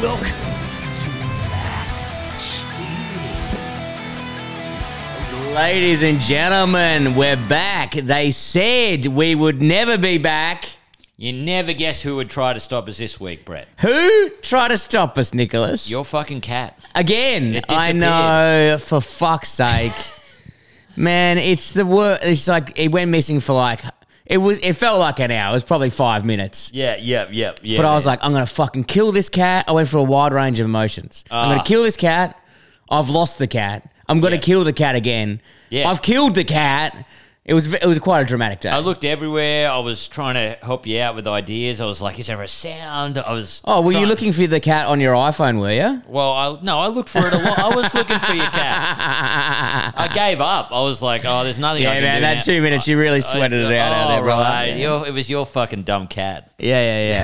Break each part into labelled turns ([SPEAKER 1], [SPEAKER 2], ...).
[SPEAKER 1] Welcome to.
[SPEAKER 2] Ladies and gentlemen, we're back. They said we would never be back.
[SPEAKER 3] You never guess who would try to stop us this week, Brett.
[SPEAKER 2] Who tried to stop us, Nicholas?
[SPEAKER 3] Your fucking cat.
[SPEAKER 2] Again, I know. For fuck's sake, man, it's the worst. It's like it went missing for like it was. It felt like an hour. It was probably five minutes.
[SPEAKER 3] Yeah, yeah, yeah, yeah.
[SPEAKER 2] But I was like, I'm gonna fucking kill this cat. I went for a wide range of emotions. I'm gonna
[SPEAKER 3] Ah.
[SPEAKER 2] kill this cat. I've lost the cat. I'm gonna
[SPEAKER 3] Yeah.
[SPEAKER 2] kill the cat again.
[SPEAKER 3] Yeah.
[SPEAKER 2] I've killed the cat. It was it was quite a dramatic day.
[SPEAKER 3] I looked everywhere. I was trying to help you out with ideas. I was like, is there a sound? I was.
[SPEAKER 2] oh, were you looking for the cat on your iPhone? Were you?
[SPEAKER 3] Well, I no, I looked for it a lot. I was looking for your cat. I gave up. I was like, oh, there's nothing. I
[SPEAKER 2] Yeah,
[SPEAKER 3] can
[SPEAKER 2] man,
[SPEAKER 3] do
[SPEAKER 2] that
[SPEAKER 3] now.
[SPEAKER 2] two minutes, you really sweated it out out there,
[SPEAKER 3] Oh,
[SPEAKER 2] brother.
[SPEAKER 3] right.
[SPEAKER 2] Yeah.
[SPEAKER 3] Your- it was your fucking dumb cat.
[SPEAKER 2] Yeah,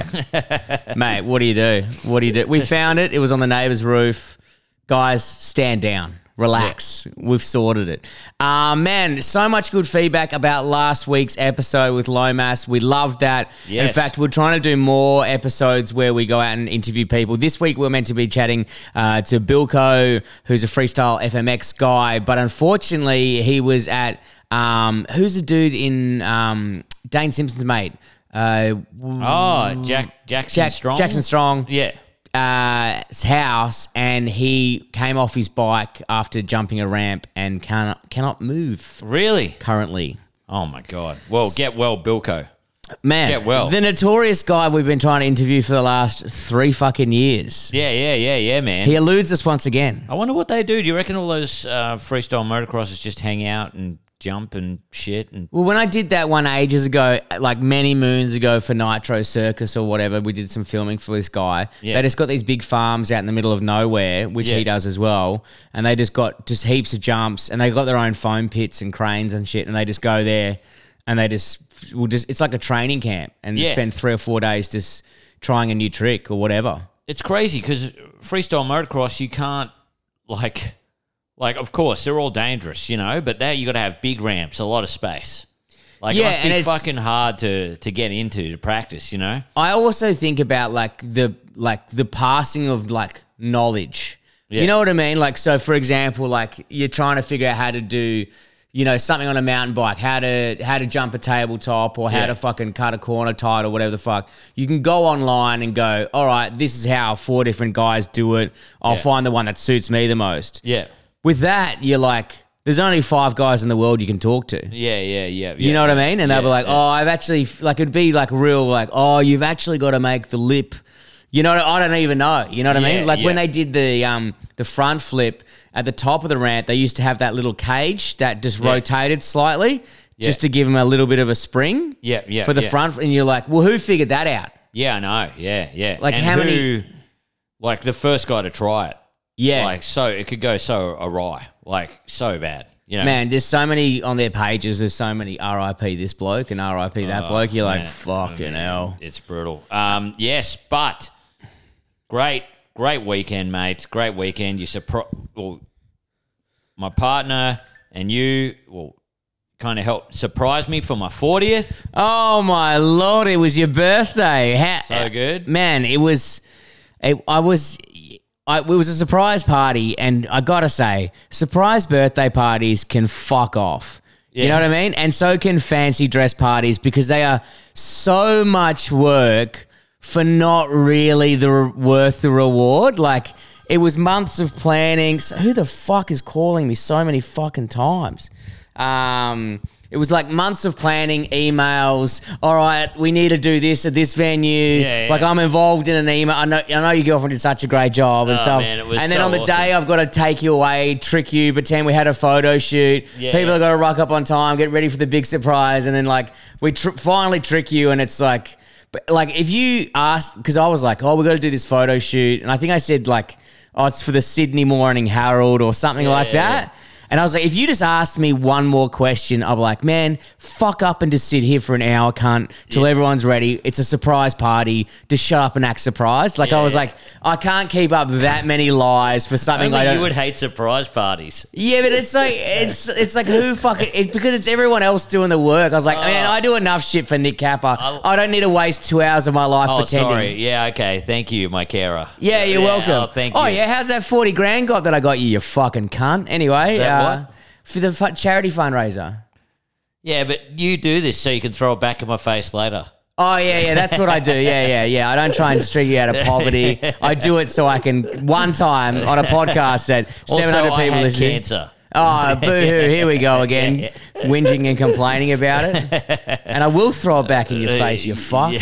[SPEAKER 2] yeah, yeah. Mate, what do you do? What do you do? We found it. It was on the neighbor's roof. Guys, stand down. Relax. We've sorted it. Uh, man, so much good feedback about last week's episode with Lomas. We loved that. In fact, we're trying to do more episodes where we go out and interview people. This week, we're meant to be chatting uh, to Bilko, who's a freestyle FMX guy, but unfortunately, he was at um, who's the dude in um, Dane Simpson's mate? Uh,
[SPEAKER 3] Oh, Jack Jackson
[SPEAKER 2] Jack,
[SPEAKER 3] Strong.
[SPEAKER 2] Jackson Strong
[SPEAKER 3] Yeah.
[SPEAKER 2] Uh, house and he came off his bike after jumping a ramp and cannot cannot move
[SPEAKER 3] Really?
[SPEAKER 2] currently.
[SPEAKER 3] Oh my god. Well, get well, Bilko.
[SPEAKER 2] Man,
[SPEAKER 3] Get well.
[SPEAKER 2] the notorious guy we've been trying to interview for the last three fucking years.
[SPEAKER 3] Yeah, yeah, yeah, yeah, man.
[SPEAKER 2] He eludes us once again.
[SPEAKER 3] I wonder what they do. Do you reckon all those uh, freestyle motocrossers just hang out and jump and shit? And
[SPEAKER 2] Well, when I did that one ages ago, like many moons ago for Nitro Circus or whatever, we did some filming for this guy.
[SPEAKER 3] Yeah.
[SPEAKER 2] They just got these big farms out in the middle of nowhere, which
[SPEAKER 3] Yeah.
[SPEAKER 2] he does as well. And they just got just heaps of jumps and they got their own foam pits and cranes and shit. And they just go there and they just, will just it's like a training camp and
[SPEAKER 3] Yeah.
[SPEAKER 2] spend three or four days just trying a new trick or whatever.
[SPEAKER 3] it's crazy because freestyle motocross, you can't like, like of course they're all dangerous, you know, but there you got to have big ramps, a lot of space. Like
[SPEAKER 2] Yeah,
[SPEAKER 3] it must be
[SPEAKER 2] it's-
[SPEAKER 3] fucking hard to to get into to practice, you know.
[SPEAKER 2] I also think about like the like the passing of like knowledge.
[SPEAKER 3] Yeah.
[SPEAKER 2] You know what I mean? Like so for example, like you're trying to figure out how to do you know something on a mountain bike, how to how to jump a tabletop or how
[SPEAKER 3] Yeah.
[SPEAKER 2] to fucking cut a corner tight or whatever the fuck. You can go online and go, "All right, this is how four different guys do it. I'll
[SPEAKER 3] Yeah.
[SPEAKER 2] find the one that suits me the most."
[SPEAKER 3] Yeah,
[SPEAKER 2] With that, you're like there's only five guys in the world you can talk to.
[SPEAKER 3] yeah, yeah, yeah.
[SPEAKER 2] You know what I mean? And they'll be like, "Oh, I've actually like it'd be like real like, oh, you've actually got to make the lip." You know, I don't even know. You know what I mean? Like when they did the um the front flip at the top of the ramp, they used to have that little cage that just
[SPEAKER 3] Yeah.
[SPEAKER 2] rotated slightly just to give them a little bit of a spring.
[SPEAKER 3] Yeah, yeah,
[SPEAKER 2] For the
[SPEAKER 3] yeah.
[SPEAKER 2] front, and you're like, well, who figured that out?
[SPEAKER 3] Yeah, I know. Yeah, yeah.
[SPEAKER 2] Like,
[SPEAKER 3] And
[SPEAKER 2] how many-
[SPEAKER 3] Like the first guy to try it.
[SPEAKER 2] Yeah,
[SPEAKER 3] Like so, it could go so awry, like so bad. You know,
[SPEAKER 2] man, there's so many on their pages. There's so many RIP this bloke and RIP that bloke. You're like,
[SPEAKER 3] Oh, Man,
[SPEAKER 2] fucking
[SPEAKER 3] man,
[SPEAKER 2] hell.
[SPEAKER 3] It's brutal. Um, yes, but great, great weekend, mate. Great weekend. You surprise. Well, my partner and you well kind of helped surprise me for my fortieth.
[SPEAKER 2] Oh my lord! It was your birthday. How,
[SPEAKER 3] So good.
[SPEAKER 2] man. It was. It, I was. I, it was a surprise party, and I gotta say, surprise birthday parties can fuck off. You know what I mean? And so can fancy dress parties because they are so much work for not really the re- worth the reward. Like it was months of planning. So who the fuck is calling me so many fucking times? Um, it was like months of planning, emails. All right, we need to do this at this venue.
[SPEAKER 3] Yeah, yeah.
[SPEAKER 2] Like I'm involved in an email. I know, I know your girlfriend did such a great job and
[SPEAKER 3] Oh,
[SPEAKER 2] stuff.
[SPEAKER 3] man,
[SPEAKER 2] and then
[SPEAKER 3] so
[SPEAKER 2] on the
[SPEAKER 3] awesome.
[SPEAKER 2] day, I've got to take you away, trick you, pretend we had a photo shoot.
[SPEAKER 3] Yeah.
[SPEAKER 2] People have got to rock up on time, get ready for the big surprise, and then like we tr- finally trick you, and it's like, but like if you ask, because I was like, oh, we got to do this photo shoot, and I think I said like, oh, it's for the Sydney Morning Herald or something like that. And I was like, if you just asked me one more question, I'm like, man, fuck up and just sit here for an hour, cunt, till everyone's ready. It's a surprise party. Just shut up and act surprised. Like I was
[SPEAKER 3] Yeah.
[SPEAKER 2] like, I can't keep up that many lies for something
[SPEAKER 3] Only
[SPEAKER 2] don't.
[SPEAKER 3] you would hate surprise parties.
[SPEAKER 2] yeah, but it's like it's it's like who fucking it's because it's everyone else doing the work. I was like, man, I do enough shit for Nick Capper. I don't need to waste two hours of my life
[SPEAKER 3] Oh,
[SPEAKER 2] pretending.
[SPEAKER 3] sorry. Yeah, okay. Thank you, my carer.
[SPEAKER 2] Yeah, you're welcome.
[SPEAKER 3] Oh, thank you.
[SPEAKER 2] Oh yeah, how's that forty grand got that I got you? You fucking cunt. Anyway,
[SPEAKER 3] That
[SPEAKER 2] uh,
[SPEAKER 3] what?
[SPEAKER 2] Uh, for the fu- charity fundraiser.
[SPEAKER 3] Yeah, but you do this so you can throw it back in my face later.
[SPEAKER 2] Oh yeah, yeah, that's what I do. Yeah, yeah, yeah. I don't try and string you out of poverty. I do it so I can one time on a podcast that seven hundred
[SPEAKER 3] I
[SPEAKER 2] people
[SPEAKER 3] had
[SPEAKER 2] listening.
[SPEAKER 3] cancer.
[SPEAKER 2] Oh, boo hoo! Here we go again, whinging and complaining about it. And I will throw it back in your face. You fuck.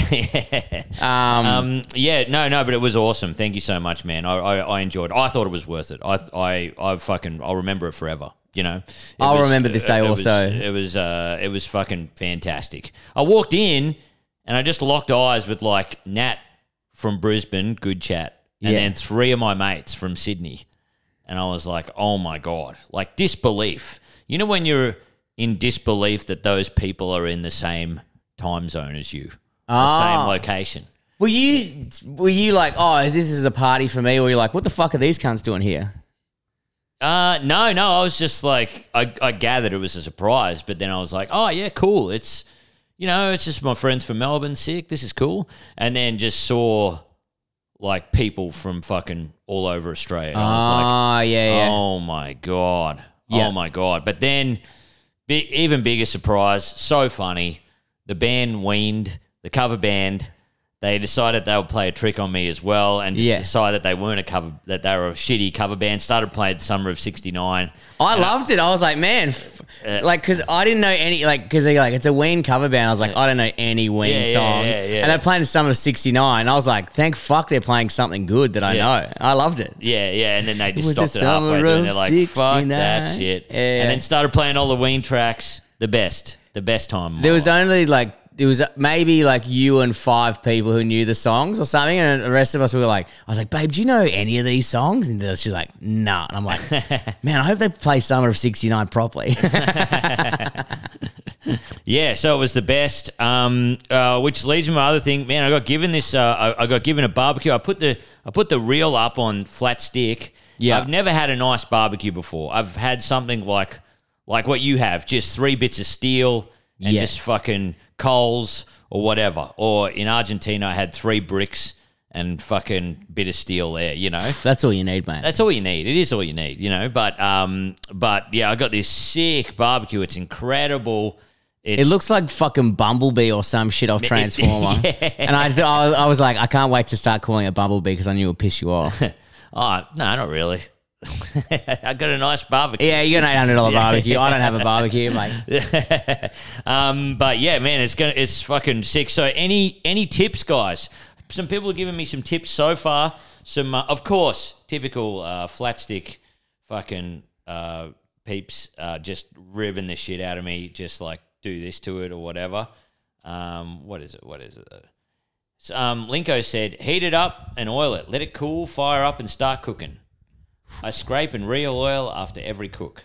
[SPEAKER 2] Um,
[SPEAKER 3] Um, yeah, no, no, but it was awesome. Thank you so much, man. I, I, I enjoyed. it. I thought it was worth it. I, I, I fucking, I'll remember it forever. You know,
[SPEAKER 2] I'll remember this day
[SPEAKER 3] it was-
[SPEAKER 2] also.
[SPEAKER 3] it was, uh, it was fucking fantastic. I walked in and I just locked eyes with like Nat from Brisbane, good chat, and
[SPEAKER 2] Yeah.
[SPEAKER 3] then three of my mates from Sydney, and I was like, oh my god, like disbelief. You know when you're in disbelief that those people are in the same time zone as you, the
[SPEAKER 2] Ah.
[SPEAKER 3] same location.
[SPEAKER 2] were you were you like, oh, is this is a party for me? Or were you're like, what the fuck are these cunts doing here?
[SPEAKER 3] Uh, no, no. I was just like, I, I gathered it was a surprise, but then I was like, oh yeah, cool. It's, you know, it's just my friends from Melbourne. Sick. This is cool. And then just saw like people from fucking all over Australia. And I was like,
[SPEAKER 2] Ah, yeah, yeah.
[SPEAKER 3] oh my god,
[SPEAKER 2] Yeah.
[SPEAKER 3] oh my god. But then, big, even bigger surprise. So funny. The band Weaned, the cover band. They decided they would play a trick on me as well, and just
[SPEAKER 2] Yeah.
[SPEAKER 3] decided they weren't a cover, that they were a shitty cover band. Started playing Summer of '69.
[SPEAKER 2] I loved it. I was like, man, f- like, because I didn't know any, like, because they like, it's a Ween cover band. I was like, I don't know any Ween
[SPEAKER 3] Yeah, yeah,
[SPEAKER 2] songs.
[SPEAKER 3] yeah, yeah.
[SPEAKER 2] And they're playing Summer of 69. I was like, thank fuck they're playing something good that I
[SPEAKER 3] Yeah.
[SPEAKER 2] know. I loved it.
[SPEAKER 3] Yeah, yeah, and then they just
[SPEAKER 2] was
[SPEAKER 3] stopped it halfway
[SPEAKER 2] summer
[SPEAKER 3] through, and they're like, "Fuck that shit,"
[SPEAKER 2] Yeah.
[SPEAKER 3] and then started playing all the Ween tracks. The best, the best time. of
[SPEAKER 2] There was
[SPEAKER 3] life.
[SPEAKER 2] only like, there was maybe like you and five people who knew the songs or something. And the rest of us we were like, I was like, babe, do you know any of these songs? And she's like, nah. And I'm like, man, I hope they play Summer of 69 properly.
[SPEAKER 3] Yeah, so it was the best. Um, uh, which leads me to my other thing, man. I got given this. Uh, I, I got given a barbecue. I put the I put the reel up on flat stick.
[SPEAKER 2] Yeah.
[SPEAKER 3] I've never had a nice barbecue before. I've had something like like what you have, just three bits of steel and
[SPEAKER 2] Yeah.
[SPEAKER 3] just fucking coals or whatever. Or in Argentina, I had three bricks and fucking bit of steel there. You know.
[SPEAKER 2] That's all you need, mate.
[SPEAKER 3] That's all you need. It is all you need, you know. But um, but yeah, I got this sick barbecue. It's incredible. It's,
[SPEAKER 2] It looks like fucking Bumblebee or some shit off Transformer. And I, th- I was like, I can't wait to start calling it Bumblebee because I knew it would piss you off.
[SPEAKER 3] Oh no, not really. I got a nice barbecue.
[SPEAKER 2] yeah, you got an $800 barbecue. I don't have a barbecue, mate.
[SPEAKER 3] Um, but yeah, man, it's gonna it's fucking sick. So any any tips, guys? Some people are giving me some tips so far. Some, uh, of course, typical uh, flat stick, fucking uh, peeps, uh, just ribbing the shit out of me. Just like do this to it or whatever. Um, what is it? What is it? So, um, Linko said, heat it up and oil it. Let it cool, fire up, and start cooking. I scrape and re-oil after every cook.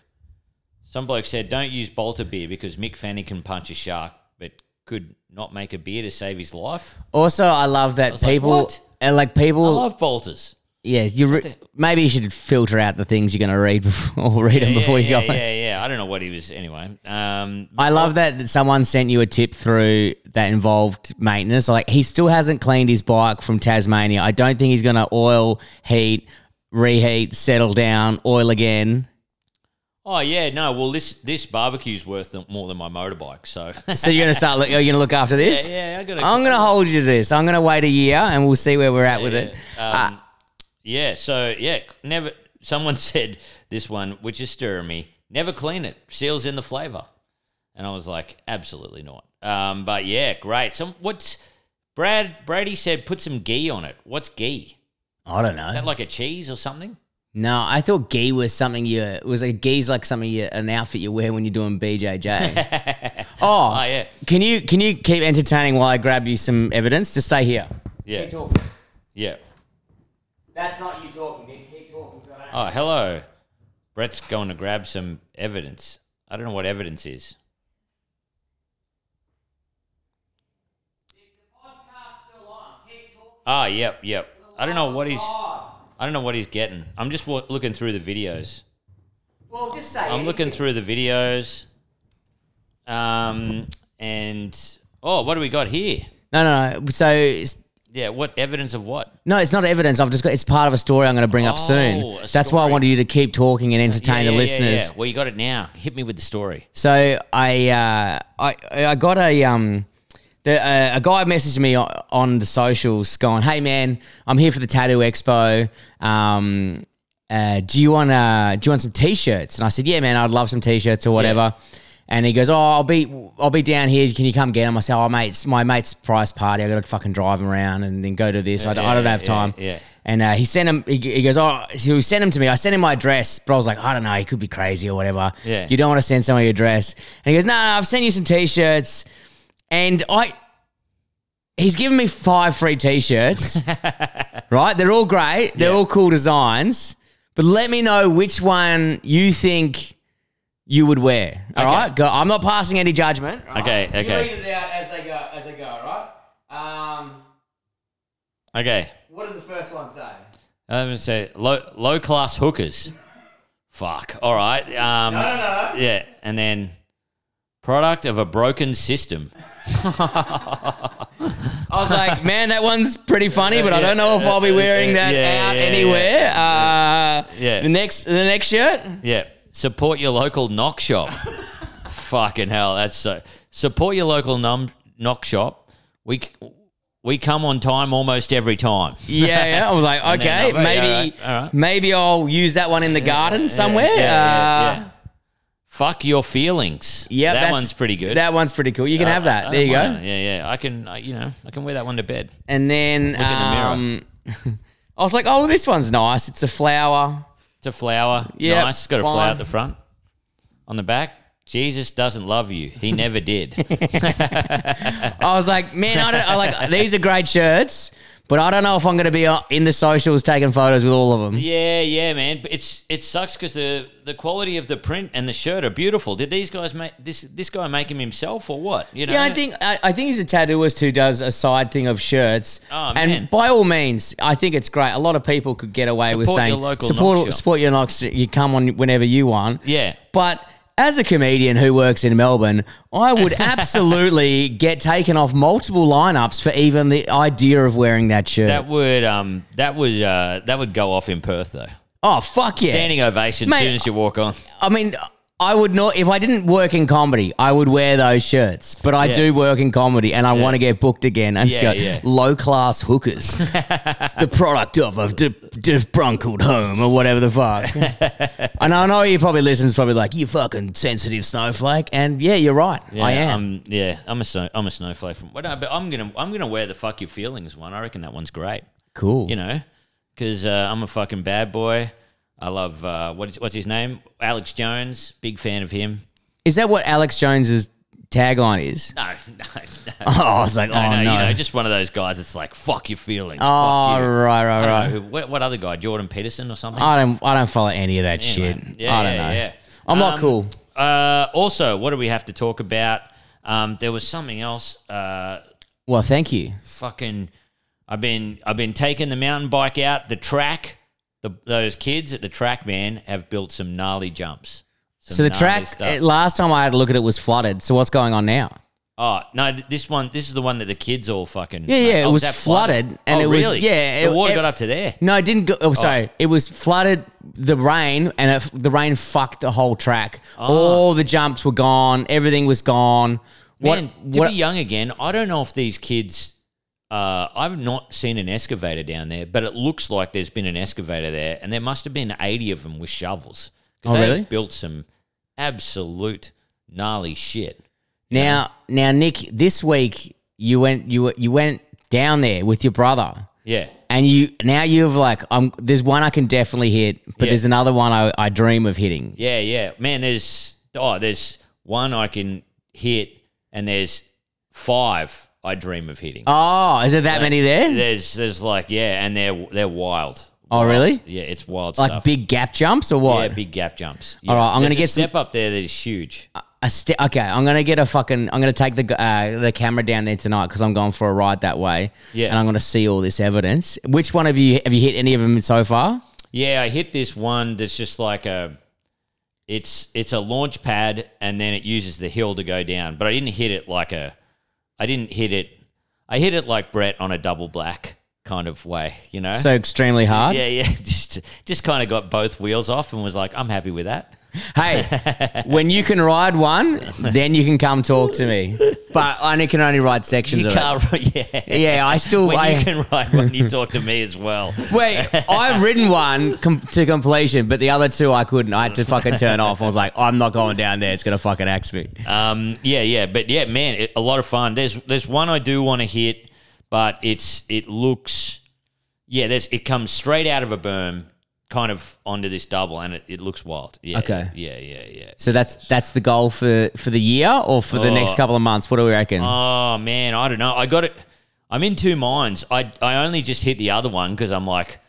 [SPEAKER 3] Some bloke said, "Don't use Balter beer because Mick Fanning can punch a shark, but could not make a beer to save his life."
[SPEAKER 2] Also, I love that
[SPEAKER 3] was like,
[SPEAKER 2] people,
[SPEAKER 3] what?
[SPEAKER 2] and like
[SPEAKER 3] I
[SPEAKER 2] people,
[SPEAKER 3] love Balters.
[SPEAKER 2] yeah, you re- maybe you should filter out the things you're going to read before, or read them
[SPEAKER 3] Yeah,
[SPEAKER 2] before you
[SPEAKER 3] yeah,
[SPEAKER 2] go.
[SPEAKER 3] yeah, yeah. I don't know what he was anyway. Um,
[SPEAKER 2] I love that that someone sent you a tip through that involved maintenance. Like he still hasn't cleaned his bike from Tasmania. I don't think he's going to oil, heat, reheat, settle down, oil again.
[SPEAKER 3] oh yeah, no. Well, this this barbecue's worth more than my motorbike. So
[SPEAKER 2] So you're going to start. Look, you're to look after this.
[SPEAKER 3] yeah, yeah. I got.
[SPEAKER 2] I'm going to hold you to this. I'm going to wait a year and we'll see where we're at with it. Uh,
[SPEAKER 3] Um, yeah. So yeah, never. Someone said this one, which is stirring me. Never clean it. Seals in the flavor. And I was like, absolutely not. Um, but yeah, great. Some what's Brad Brady said put some ghee on it. What's ghee?
[SPEAKER 2] I don't know.
[SPEAKER 3] Is that like a cheese or something?
[SPEAKER 2] No, I thought gi was something you. It was like gi's like something you, an outfit you wear when you're doing BJJ. oh,
[SPEAKER 3] Oh yeah.
[SPEAKER 2] can you can you keep entertaining while I grab you some evidence? Just stay here.
[SPEAKER 3] Yeah.
[SPEAKER 2] Keep talking.
[SPEAKER 3] Yeah.
[SPEAKER 2] That's not you talking. Nick. Keep talking. So
[SPEAKER 3] Oh, hello. Brett's going to grab some evidence. I don't know what evidence is. Ah, yep, yep. I don't know what he's. I don't know what he's getting. I'm just wa- looking through the videos.
[SPEAKER 2] Well, just say.
[SPEAKER 3] I'm looking through the videos. Um, and oh, what do we got here?
[SPEAKER 2] No, no, no. So it's,
[SPEAKER 3] Yeah, what evidence of what?
[SPEAKER 2] no, it's not evidence. I've just got. It's part of a story I'm going to bring up
[SPEAKER 3] Oh,
[SPEAKER 2] soon.
[SPEAKER 3] a
[SPEAKER 2] That's why I
[SPEAKER 3] story.
[SPEAKER 2] wanted you to keep talking and entertain
[SPEAKER 3] Yeah,
[SPEAKER 2] the
[SPEAKER 3] yeah,
[SPEAKER 2] listeners.
[SPEAKER 3] Yeah, yeah. Well, you got it now. Hit me with the story.
[SPEAKER 2] So I uh, I I got a um. The, uh, a guy messaged me on, on the socials going, "Hey man, I'm here for the tattoo expo. Um, uh, do you want uh, do you want some t-shirts?" And I said, "Yeah, man, I'd love some t-shirts or whatever." And he goes, "Oh, I'll be I'll be down here. Can you come get them?" I said, "Oh, mate, it's my mate's prize party. I got to fucking drive him around and then go to this. I, don't- I don't have
[SPEAKER 3] yeah,
[SPEAKER 2] time."
[SPEAKER 3] yeah.
[SPEAKER 2] And uh, he sent him. He, he goes, "Oh, so he sent him to me. I sent him my address, but I was like, I don't know. He could be crazy or whatever.
[SPEAKER 3] Yeah.
[SPEAKER 2] You don't want to send someone your address." And he goes, "No, no, I've sent you some t-shirts." And I, he's given me five free t-shirts. right? They're all great. They're
[SPEAKER 3] Yeah.
[SPEAKER 2] all cool designs. But let me know which one you think you would wear. All
[SPEAKER 3] Okay.
[SPEAKER 2] right? Go. I'm not passing any judgment. all right?
[SPEAKER 3] Okay,
[SPEAKER 2] You
[SPEAKER 3] okay.
[SPEAKER 2] read it out as they go. As they go. All right. Um,
[SPEAKER 3] Okay.
[SPEAKER 2] what does the first one say?
[SPEAKER 3] I'm gonna say low low class hookers. Fuck. All right. Um,
[SPEAKER 2] No, no, no.
[SPEAKER 3] Yeah, and then product of a broken system.
[SPEAKER 2] I was like, man, that one's pretty funny, but I don't know if I'll be wearing that
[SPEAKER 3] Yeah,
[SPEAKER 2] out
[SPEAKER 3] yeah,
[SPEAKER 2] anywhere. Uh,
[SPEAKER 3] Yeah.
[SPEAKER 2] The next, the next shirt.
[SPEAKER 3] Yeah. Support your local knock shop. Fucking hell, that's so. Support your local num- knock shop. We we come on time almost every time.
[SPEAKER 2] Yeah, yeah. I was like,
[SPEAKER 3] And
[SPEAKER 2] okay,
[SPEAKER 3] then,
[SPEAKER 2] maybe,
[SPEAKER 3] yeah, all right, all right.
[SPEAKER 2] maybe I'll use that one in the garden somewhere.
[SPEAKER 3] Yeah, yeah,
[SPEAKER 2] Uh,
[SPEAKER 3] yeah. Fuck your feelings.
[SPEAKER 2] Yeah,
[SPEAKER 3] that one's pretty good.
[SPEAKER 2] That one's pretty cool. You can have
[SPEAKER 3] I
[SPEAKER 2] that.
[SPEAKER 3] don't
[SPEAKER 2] There you go.
[SPEAKER 3] mind. Yeah, yeah. I can. I, you know, I can wear that one to bed.
[SPEAKER 2] And then
[SPEAKER 3] Look in the
[SPEAKER 2] um, I was like, oh, this one's nice. It's a flower.
[SPEAKER 3] It's a flower.
[SPEAKER 2] Yeah,
[SPEAKER 3] nice. It's got a
[SPEAKER 2] fine.
[SPEAKER 3] flower at the front. On the back, Jesus doesn't love you. He never did.
[SPEAKER 2] I was like, man, I don't. I like these are great shirts, but I don't know if I'm going to be uh, in the socials taking photos with all of them.
[SPEAKER 3] yeah, yeah, man. But it's it sucks because the the quality of the print and the shirt are beautiful. Did these guys make this this guy make him himself or what? You know.
[SPEAKER 2] Yeah, I think I, I think he's a tattooist who does a side thing of shirts.
[SPEAKER 3] Oh, man.
[SPEAKER 2] and by all means, I think it's great. A lot of people could get away with
[SPEAKER 3] Support
[SPEAKER 2] saying
[SPEAKER 3] your local
[SPEAKER 2] support
[SPEAKER 3] knock shop."
[SPEAKER 2] support your knocks. You come on whenever you want.
[SPEAKER 3] Yeah.
[SPEAKER 2] But as a comedian who works in Melbourne, I would absolutely get taken off multiple lineups for even the idea of wearing that shirt.
[SPEAKER 3] That would um that would uh that would go off in Perth though.
[SPEAKER 2] oh fuck yeah!
[SPEAKER 3] Standing ovation as soon as you walk on.
[SPEAKER 2] I mean, I would not if I didn't work in comedy. I would wear those shirts, but I
[SPEAKER 3] Yeah.
[SPEAKER 2] do work in comedy, and I want to get booked again. And just
[SPEAKER 3] Yeah,
[SPEAKER 2] go
[SPEAKER 3] yeah.
[SPEAKER 2] low class hookers, the product of a de- home or whatever the fuck. and I know you probably listens probably like you fucking sensitive snowflake, and yeah, you're right. I am.
[SPEAKER 3] I'm, yeah, I'm a snow, I'm a snowflake from. Well, no, but I'm gonna I'm gonna wear the fuck your feelings one. I reckon that one's great.
[SPEAKER 2] cool.
[SPEAKER 3] You know, because uh, I'm a fucking bad boy. I love uh, what is what's his name? Alex Jones. Big fan of him.
[SPEAKER 2] Is that what Alex Jones's tagline is?
[SPEAKER 3] No, no, no.
[SPEAKER 2] Oh, I was like,
[SPEAKER 3] No,
[SPEAKER 2] oh
[SPEAKER 3] no,
[SPEAKER 2] no.
[SPEAKER 3] you know, just one of those guys that's like, fuck your feelings.
[SPEAKER 2] oh,
[SPEAKER 3] fuck you.
[SPEAKER 2] right, right,
[SPEAKER 3] I
[SPEAKER 2] right.
[SPEAKER 3] who- what, what other guy? Jordan Peterson or something?
[SPEAKER 2] I don't. I don't follow any of that shit.
[SPEAKER 3] Yeah,
[SPEAKER 2] I don't
[SPEAKER 3] yeah,
[SPEAKER 2] know.
[SPEAKER 3] yeah.
[SPEAKER 2] I'm not
[SPEAKER 3] Um,
[SPEAKER 2] cool.
[SPEAKER 3] Uh, also, what do we have to talk about? Um, there was something else. Uh,
[SPEAKER 2] Well, thank you.
[SPEAKER 3] fucking, I've been I've been taking the mountain bike out the track. The those kids at the track, man, have built some gnarly jumps. Some
[SPEAKER 2] So the
[SPEAKER 3] gnarly
[SPEAKER 2] track
[SPEAKER 3] stuff.
[SPEAKER 2] eh, last time I had a look at it was flooded. So what's going on now?
[SPEAKER 3] Oh no! th- This one, this is the one that the kids all fucking.
[SPEAKER 2] Yeah, yeah, it
[SPEAKER 3] Oh,
[SPEAKER 2] was
[SPEAKER 3] that
[SPEAKER 2] flooded, and
[SPEAKER 3] oh,
[SPEAKER 2] it was-
[SPEAKER 3] really?
[SPEAKER 2] yeah,
[SPEAKER 3] The
[SPEAKER 2] it-
[SPEAKER 3] water
[SPEAKER 2] it-
[SPEAKER 3] got up to there.
[SPEAKER 2] No, it didn't go. Oh, sorry. It was flooded. The rain and it, the rain fucked the whole track. All the jumps were gone. Everything was gone. What?
[SPEAKER 3] Man, to be young again, I don't know if these kids. Uh, I've not seen an excavator down there, but it looks like there's been an excavator there, and there must have been eighty of them with shovels. 'Cause
[SPEAKER 2] Oh,
[SPEAKER 3] they
[SPEAKER 2] really?
[SPEAKER 3] Built some absolute gnarly shit.
[SPEAKER 2] now, now, Nick. This week you went. You you went down there with your brother,
[SPEAKER 3] Yeah,
[SPEAKER 2] and you now you've like. Um, there's one I can definitely hit, but
[SPEAKER 3] Yeah.
[SPEAKER 2] there's another one I, I dream of hitting.
[SPEAKER 3] yeah, yeah. Man, there's oh, there's one I can hit, and there's five I dream of hitting.
[SPEAKER 2] Oh, is there that many there?
[SPEAKER 3] There's there's like yeah, and they're they're wild,
[SPEAKER 2] Oh,
[SPEAKER 3] Wild.
[SPEAKER 2] really?
[SPEAKER 3] Yeah, it's wild stuff.
[SPEAKER 2] Like
[SPEAKER 3] stuff.
[SPEAKER 2] big gap jumps or what?
[SPEAKER 3] yeah, big gap jumps. Yeah.
[SPEAKER 2] All right, I'm gonna
[SPEAKER 3] There's a
[SPEAKER 2] get some-
[SPEAKER 3] step up there that is huge.
[SPEAKER 2] A st- okay, I'm gonna get a fucking. I'm gonna take the uh, the camera down there tonight because I'm going for a ride that way.
[SPEAKER 3] Yeah.
[SPEAKER 2] and I'm gonna see all this evidence. Which one of you have you hit any of them so far?
[SPEAKER 3] Yeah, I hit this one that's just like a it's it's a launch pad and then it uses the hill to go down. But I didn't hit it like a I didn't hit it I hit it like Brett on a double black kind of way, you know?
[SPEAKER 2] So extremely hard.
[SPEAKER 3] yeah, yeah. Just just kind of got both wheels off and was like, I'm happy with that.
[SPEAKER 2] Hey, when you can ride one, then you can come talk to me. But I can only ride sections
[SPEAKER 3] You
[SPEAKER 2] of it.
[SPEAKER 3] can't yeah.
[SPEAKER 2] Yeah, I still.
[SPEAKER 3] When
[SPEAKER 2] I,
[SPEAKER 3] you can ride one, you talk to me as well.
[SPEAKER 2] Wait, I've ridden one com- to completion, but the other two I couldn't. I had to fucking turn off. I was like, I'm not going down there. It's gonna fucking axe me.
[SPEAKER 3] Um, yeah, yeah, but yeah, man, it, a lot of fun. There's there's one I do want to hit, but it's it looks, yeah, there's it comes straight out of a berm, kind of onto this double, and it, it looks wild. Yeah,
[SPEAKER 2] Okay.
[SPEAKER 3] yeah, yeah, yeah.
[SPEAKER 2] So that's that's the goal for for the year or for the
[SPEAKER 3] Oh.
[SPEAKER 2] next couple of months. What do we reckon?
[SPEAKER 3] Oh man, I don't know. I got it. I'm in two minds. I I only just hit the other one because I'm like,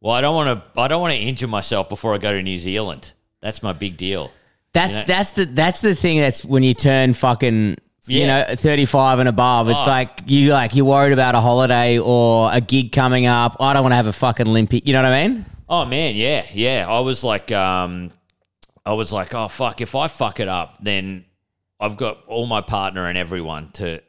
[SPEAKER 3] well, I don't want to. I don't want to injure myself before I go to New Zealand. That's my big deal.
[SPEAKER 2] that's
[SPEAKER 3] you know-
[SPEAKER 2] that's the that's the thing. That's when you turn fucking. You
[SPEAKER 3] Yeah.
[SPEAKER 2] know, thirty-five and above. It's
[SPEAKER 3] Oh.
[SPEAKER 2] like you like you're worried about a holiday or a gig coming up. I don't want to have a fucking Olympic. You know what I mean?
[SPEAKER 3] Oh man, yeah, yeah. I was like, um, I was like, oh fuck, if I fuck it up, then I've got all my partner and everyone to,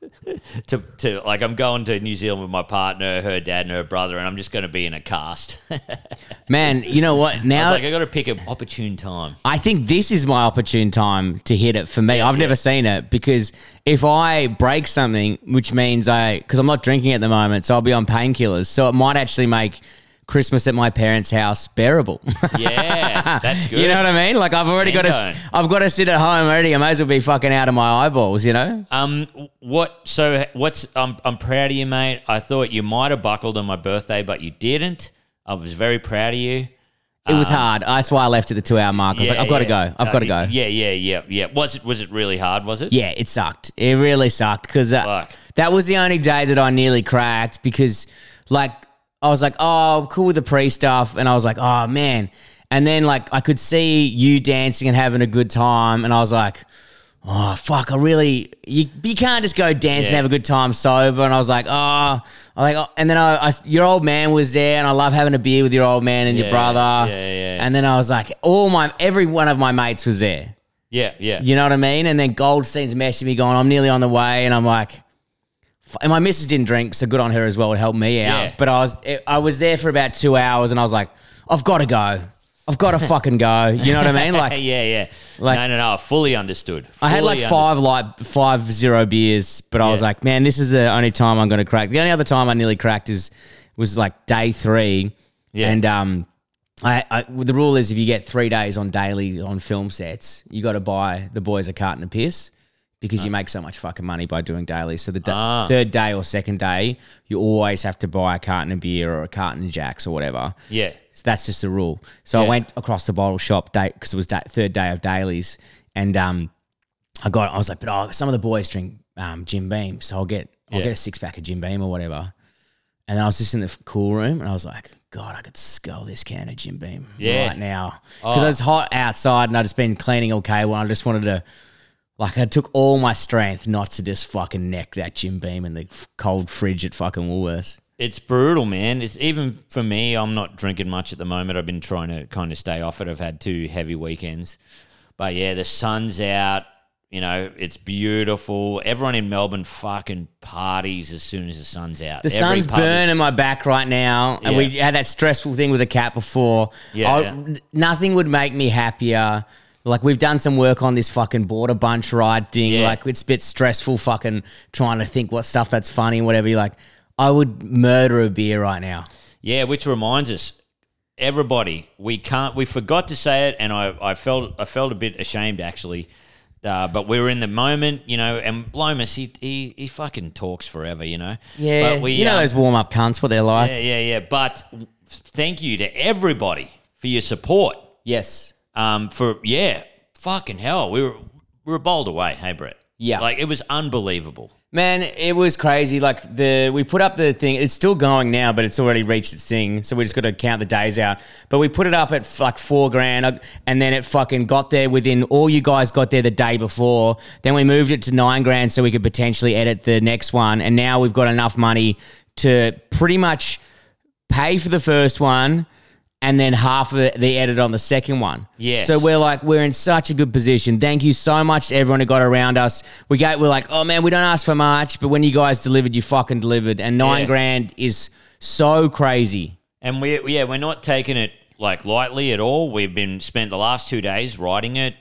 [SPEAKER 3] to, to like, I'm going to New Zealand with my partner, her dad, and her brother, and I'm just going to be in a cast.
[SPEAKER 2] Man, you know what? Now I
[SPEAKER 3] was like, I got to pick an opportune time.
[SPEAKER 2] I think this is my opportune time to hit it for me. I've never seen it because if I break something, which means I, because I'm not drinking at the moment, so I'll be on painkillers. So it might actually make Christmas at my parents' house bearable.
[SPEAKER 3] Yeah, that's good.
[SPEAKER 2] you know what I mean? Like I've already got to, I've got to sit at home already. I may as well be fucking out of my eyeballs. You know?
[SPEAKER 3] Um, what? So what's? I'm I'm proud of you, mate. I thought you might have buckled on my birthday, but you didn't. I was very proud of you.
[SPEAKER 2] It was hard. That's why I left at the two hour mark. I was like, I've got to
[SPEAKER 3] yeah.
[SPEAKER 2] go. I've
[SPEAKER 3] Uh,
[SPEAKER 2] got to go.
[SPEAKER 3] Yeah, yeah, yeah, yeah. Was it was it really hard? Was it?
[SPEAKER 2] Yeah, it sucked. It really sucked because uh, that was the only day that I nearly cracked because, like, I was like, oh, cool with the pre stuff. And I was like, oh, man. And then, like, I could see you dancing and having a good time. And I was like, oh, fuck, I really, you, you can't just go dance and have a good time sober. And I was like, oh, I like, oh. and then I, I, your old man was there and I love having a beer with your old man and your brother.
[SPEAKER 3] yeah, yeah.
[SPEAKER 2] And then I was like, all my, every one of my mates was there.
[SPEAKER 3] Yeah, yeah.
[SPEAKER 2] You know what I mean? And then Goldstein's messaging me going, I'm nearly on the way. And I'm like, and my missus didn't drink, so good on her as well. It helped me out.
[SPEAKER 3] Yeah.
[SPEAKER 2] But I was I was there for about two hours and I was like, I've got to go. I've got to fucking go. You know what I mean? Like,
[SPEAKER 3] yeah, yeah.
[SPEAKER 2] like-
[SPEAKER 3] no, no, no. I fully understood.
[SPEAKER 2] I had
[SPEAKER 3] Fully
[SPEAKER 2] like five
[SPEAKER 3] understood.
[SPEAKER 2] like five zero beers, but I was like, man, this is the only time I'm going to crack. The only other time I nearly cracked is was like day three,
[SPEAKER 3] Yeah.
[SPEAKER 2] and um, I, I the rule is if you get three days on daily on film sets, you got to buy the boys a carton of piss because you make so much fucking money by doing dailies. So the da-
[SPEAKER 3] Ah.
[SPEAKER 2] third day or second day, you always have to buy a carton of beer or a carton of jacks or whatever.
[SPEAKER 3] Yeah.
[SPEAKER 2] So that's just the rule. So I
[SPEAKER 3] Yeah.
[SPEAKER 2] went across the bottle shop day because it was da- third day of dailies, and um, I got I was like, but oh, some of the boys drink um, Jim Beam, so I'll get I'll
[SPEAKER 3] Yeah.
[SPEAKER 2] get a six pack of Jim Beam or whatever. And then I was just in the f- cool room, and I was like, God, I could skull this can of Jim Beam
[SPEAKER 3] Yeah.
[SPEAKER 2] right now because
[SPEAKER 3] Oh.
[SPEAKER 2] it was hot outside, and I'd just been cleaning okay. and I just wanted to. Like I took all my strength not to just fucking neck that Jim Beam in the f- cold fridge at fucking Woolworths.
[SPEAKER 3] It's brutal, man. It's even for me. I'm not drinking much at the moment. I've been trying to kind of stay off it. I've had two heavy weekends, but yeah, the sun's out. You know, it's beautiful. Everyone in Melbourne fucking parties as soon as the sun's out.
[SPEAKER 2] The
[SPEAKER 3] Every
[SPEAKER 2] sun's burning my back right now, and we had that stressful thing with the cat before.
[SPEAKER 3] Yeah,
[SPEAKER 2] I-
[SPEAKER 3] yeah.
[SPEAKER 2] nothing would make me happier. Like we've done some work on this fucking border bunch ride thing.
[SPEAKER 3] Yeah.
[SPEAKER 2] Like it's a bit stressful, fucking trying to think what stuff that's funny and whatever. You're like, I would murder a beer right now.
[SPEAKER 3] Yeah, which reminds us, everybody, we can't. We forgot to say it, and I, I felt I felt a bit ashamed actually. Uh, but we were in the moment, you know, and Blomus, he, he he fucking talks forever, you know.
[SPEAKER 2] Yeah,
[SPEAKER 3] but we,
[SPEAKER 2] you know
[SPEAKER 3] um,
[SPEAKER 2] those warm up cunts, what they're like.
[SPEAKER 3] Yeah, yeah, yeah. But thank you to everybody for your support.
[SPEAKER 2] Yes.
[SPEAKER 3] Um, for yeah, fucking hell, we were we were bowled away. Hey, Brett.
[SPEAKER 2] Yeah.
[SPEAKER 3] like it was unbelievable.
[SPEAKER 2] Man, it was crazy. Like the we put up the thing. It's still going now, but it's already reached its thing. So we just got to count the days out. But we put it up at f- like four grand, uh, and then it fucking got there within. All you guys got there the day before. Then we moved it to nine grand, so we could potentially edit the next one. And now we've got enough money to pretty much pay for the first one. And then half of the, edit on the second one.
[SPEAKER 3] Yes.
[SPEAKER 2] So we're like, we're in such a good position. Thank you so much to everyone who got around us. We go, we're like, oh man, we don't ask for much, but when you guys delivered, you fucking delivered. And nine
[SPEAKER 3] Yeah.
[SPEAKER 2] grand is so crazy.
[SPEAKER 3] And we yeah, we're not taking it like lightly at all. We've been spent the last two days writing it,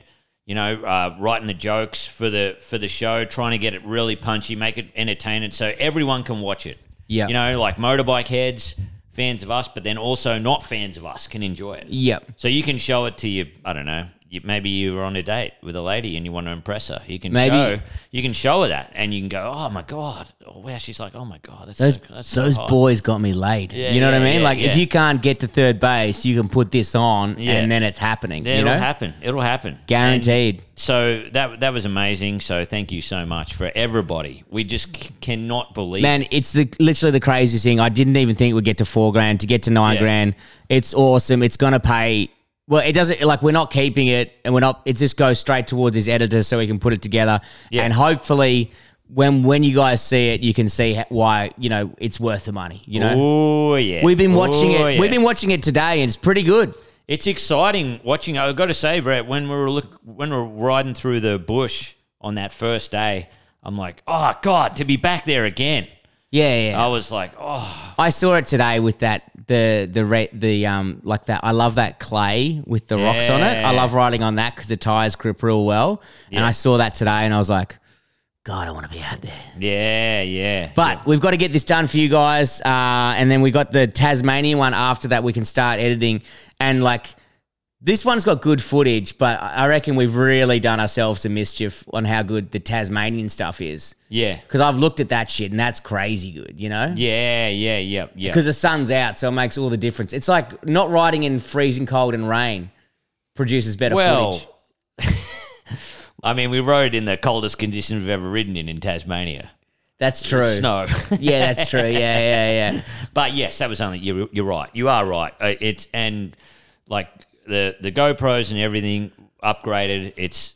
[SPEAKER 3] you know, uh, writing the jokes for the for the show, trying to get it really punchy, make it entertaining, so everyone can watch it.
[SPEAKER 2] Yeah.
[SPEAKER 3] you know, like motorbike heads, fans of us, but then also not fans of us can enjoy it.
[SPEAKER 2] Yep.
[SPEAKER 3] So you can show it to you. I don't know. You, maybe you were on a date with a lady and you want to impress her. You can
[SPEAKER 2] Maybe-
[SPEAKER 3] show you can show her that, and you can go, "Oh my god!" Oh wow, she's like, "Oh my god, that's
[SPEAKER 2] Those,
[SPEAKER 3] so, that's
[SPEAKER 2] those
[SPEAKER 3] hot."
[SPEAKER 2] boys got me laid.
[SPEAKER 3] Yeah,
[SPEAKER 2] you know what I mean?
[SPEAKER 3] yeah,
[SPEAKER 2] like, if you can't get to third base, you can put this on
[SPEAKER 3] Yeah.
[SPEAKER 2] and then it's happening.
[SPEAKER 3] Yeah, it'll
[SPEAKER 2] know?
[SPEAKER 3] happen. It'll happen.
[SPEAKER 2] Guaranteed.
[SPEAKER 3] And so that that was amazing. So thank you so much for everybody. We just c- cannot believe.
[SPEAKER 2] Man, it's the literally the craziest thing. I didn't even think we'd get to four grand to get to nine
[SPEAKER 3] Yeah.
[SPEAKER 2] grand. It's awesome. It's gonna pay. Well, it doesn't like we're not keeping it, and we're not. It just goes straight towards his editor so he can put it together,
[SPEAKER 3] Yeah.
[SPEAKER 2] and hopefully. When when you guys see it, you can see why you know it's worth the money. You know,
[SPEAKER 3] Oh yeah,
[SPEAKER 2] we've been watching
[SPEAKER 3] Oh,
[SPEAKER 2] it.
[SPEAKER 3] yeah.
[SPEAKER 2] We've been watching it today, and it's pretty good.
[SPEAKER 3] It's exciting watching. I've got to say, Brett, when we were look, when we were riding through the bush on that first day, I'm like, oh god, to be back there again.
[SPEAKER 2] Yeah, yeah.
[SPEAKER 3] I was like, oh
[SPEAKER 2] I saw it today with that the the re, the um like that. I love that clay with the rocks on it. I
[SPEAKER 3] Yeah.
[SPEAKER 2] love riding on that because the tires grip real well. And I saw that today, and I was like, God, I want to be out there.
[SPEAKER 3] yeah, yeah.
[SPEAKER 2] But we've got to get this done for you guys, uh, and then we got the Tasmanian one after that. We can start editing, and like this one's got good footage, but I reckon we've really done ourselves a mischief on how good the Tasmanian stuff is.
[SPEAKER 3] yeah,
[SPEAKER 2] Because I've looked at that shit, and that's crazy good. You know?
[SPEAKER 3] yeah, yeah, yeah, yeah.
[SPEAKER 2] because the sun's out, so it makes all the difference. It's like not riding in freezing cold and rain produces better
[SPEAKER 3] Well,
[SPEAKER 2] footage.
[SPEAKER 3] I mean, we rode in the coldest conditions we've ever ridden in in Tasmania.
[SPEAKER 2] That's true.
[SPEAKER 3] Snow.
[SPEAKER 2] Yeah, that's true. Yeah, yeah, yeah.
[SPEAKER 3] But yes, that was only you're, you're right. You are right. Uh, It's and like the the GoPros and everything upgraded. It's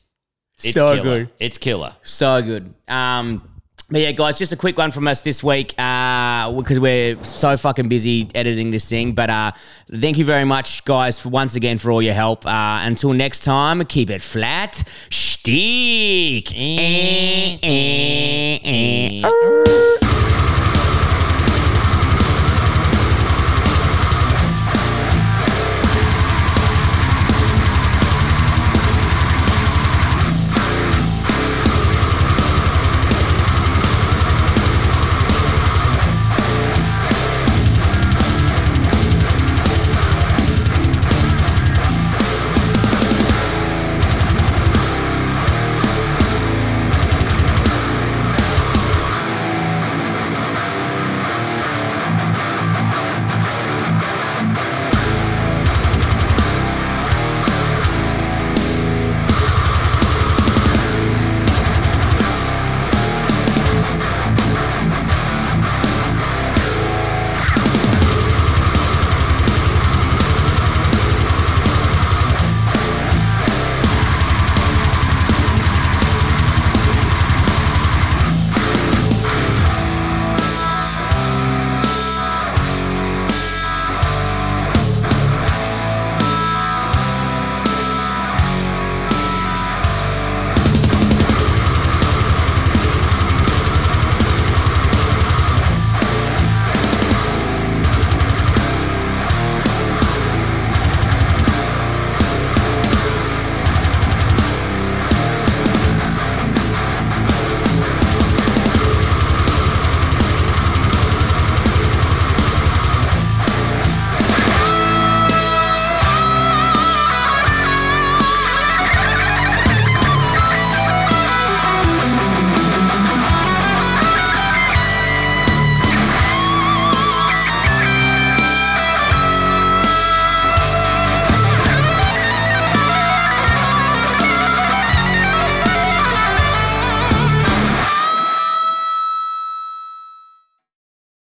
[SPEAKER 3] it's
[SPEAKER 2] So
[SPEAKER 3] killer.
[SPEAKER 2] good.
[SPEAKER 3] It's killer.
[SPEAKER 2] So good. Um, but yeah, guys, just a quick one from us this week uh, because we're so fucking busy editing this thing. But uh, thank you very much, guys, for once again for all your help. Uh, until next time, keep it flat. Stick. Eh, eh, eh.